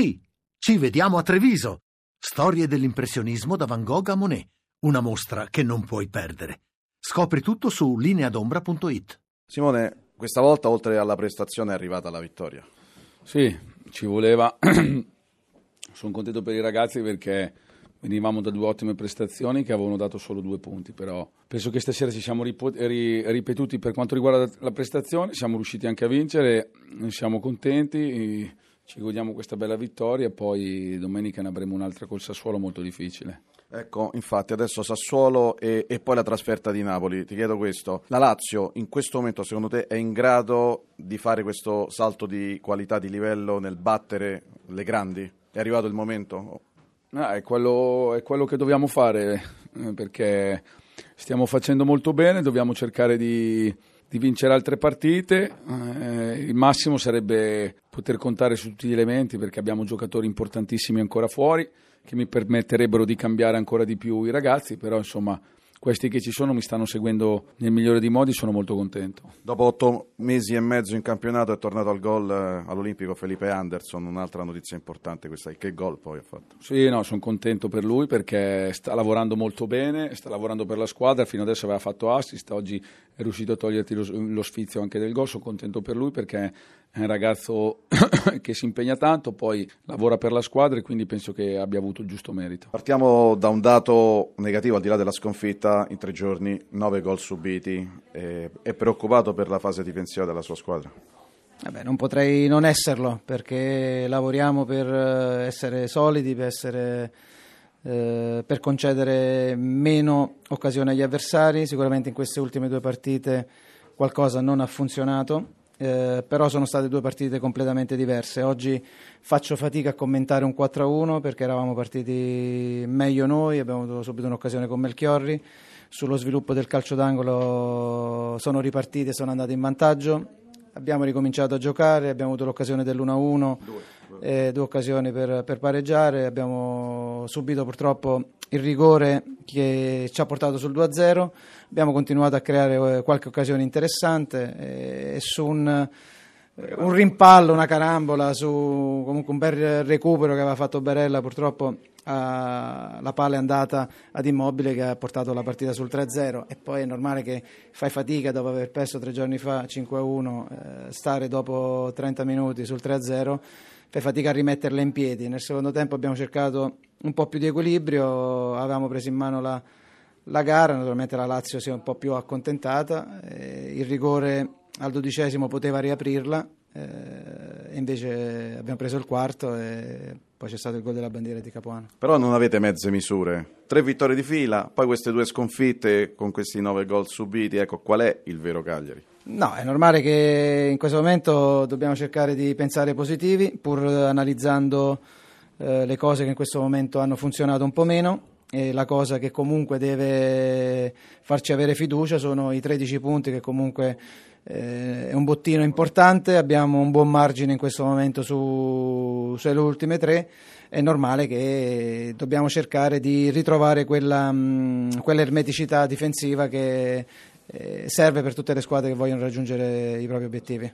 Sì, ci vediamo a Treviso. Storie dell'impressionismo da Van Gogh a Monet. Una mostra che non puoi perdere. Scopri tutto su lineadombra.it. Simone, questa volta oltre alla prestazione è arrivata la vittoria. Sì, ci voleva. Sono contento per i ragazzi perché venivamo da due ottime prestazioni che avevano dato solo due punti, però penso che stasera ci siamo ripetuti per quanto riguarda la prestazione, siamo riusciti anche a vincere, siamo contenti ci godiamo questa bella vittoria e poi domenica ne avremo un'altra col Sassuolo molto difficile. Ecco, infatti adesso Sassuolo e, e, poi la trasferta di Napoli. Ti chiedo questo, la Lazio in questo momento secondo te è in grado di fare questo salto di qualità, di livello nel battere le grandi? È arrivato il momento? Ah, è, quello, è quello che dobbiamo fare eh, perché stiamo facendo molto bene, dobbiamo cercare di di vincere altre partite. Eh, il massimo sarebbe poter contare su tutti gli elementi perché abbiamo giocatori importantissimi ancora fuori che mi permetterebbero di cambiare ancora di più i ragazzi, però insomma questi che ci sono mi stanno seguendo nel migliore dei modi, sono molto contento. Dopo otto mesi e mezzo in campionato è tornato al gol eh, all'Olimpico Felipe Anderson, un'altra notizia importante questa, che gol poi ha fatto? Sì, no, sono contento per lui perché sta lavorando molto bene, sta lavorando per la squadra, fino adesso aveva fatto assist, oggi è riuscito a toglierti lo, lo sfizio anche del gol, sono contento per lui perché è un ragazzo che si impegna tanto, poi lavora per la squadra e quindi penso che abbia avuto il giusto merito. Partiamo da un dato negativo al di là della sconfitta, in tre giorni nove gol subiti, eh, è preoccupato per la fase difensiva della sua squadra? Vabbè, non potrei non esserlo perché lavoriamo per eh, essere solidi, per, essere, eh, per concedere meno occasioni agli avversari, sicuramente in queste ultime due partite qualcosa non ha funzionato eh, però sono state due partite completamente diverse. Oggi faccio fatica a commentare un 4-1 perché eravamo partiti meglio noi, abbiamo avuto subito un'occasione con Melchiorri. Sullo sviluppo del calcio d'angolo sono ripartiti e sono andati in vantaggio. Abbiamo ricominciato a giocare, abbiamo avuto l'occasione dell'1-1, due, eh, due occasioni per, per pareggiare, abbiamo subito purtroppo il rigore che ci ha portato sul 2-0, abbiamo continuato a creare eh, qualche occasione interessante eh, e su un, un, rimpallo, una carambola, su comunque un bel recupero che aveva fatto Barella purtroppo a, la palla è andata ad Immobile che ha portato la partita sul 3-0 e poi è normale che fai fatica dopo aver perso tre giorni fa 5-1 eh, stare dopo 30 minuti sul 3-0 fai fatica a rimetterla in piedi. Nel secondo tempo abbiamo cercato un po' più di equilibrio, avevamo preso in mano la, la gara, naturalmente la Lazio si è un po' più accontentata, eh, il rigore al dodicesimo poteva riaprirla, eh, invece abbiamo preso il quarto e poi c'è stato il gol della bandiera di Capuano. Però non avete mezze misure, tre vittorie di fila, poi queste due sconfitte con questi nove gol subiti, ecco qual è il vero Cagliari? No, è normale che in questo momento dobbiamo cercare di pensare positivi, pur analizzando eh, le cose che in questo momento hanno funzionato un po' meno. E la cosa che comunque deve farci avere fiducia sono i 13 punti che comunque eh, è un bottino importante, abbiamo un buon margine in questo momento su, sulle ultime tre, è normale che dobbiamo cercare di ritrovare quella, mh, quell'ermeticità difensiva che eh, serve per tutte le squadre che vogliono raggiungere i propri obiettivi.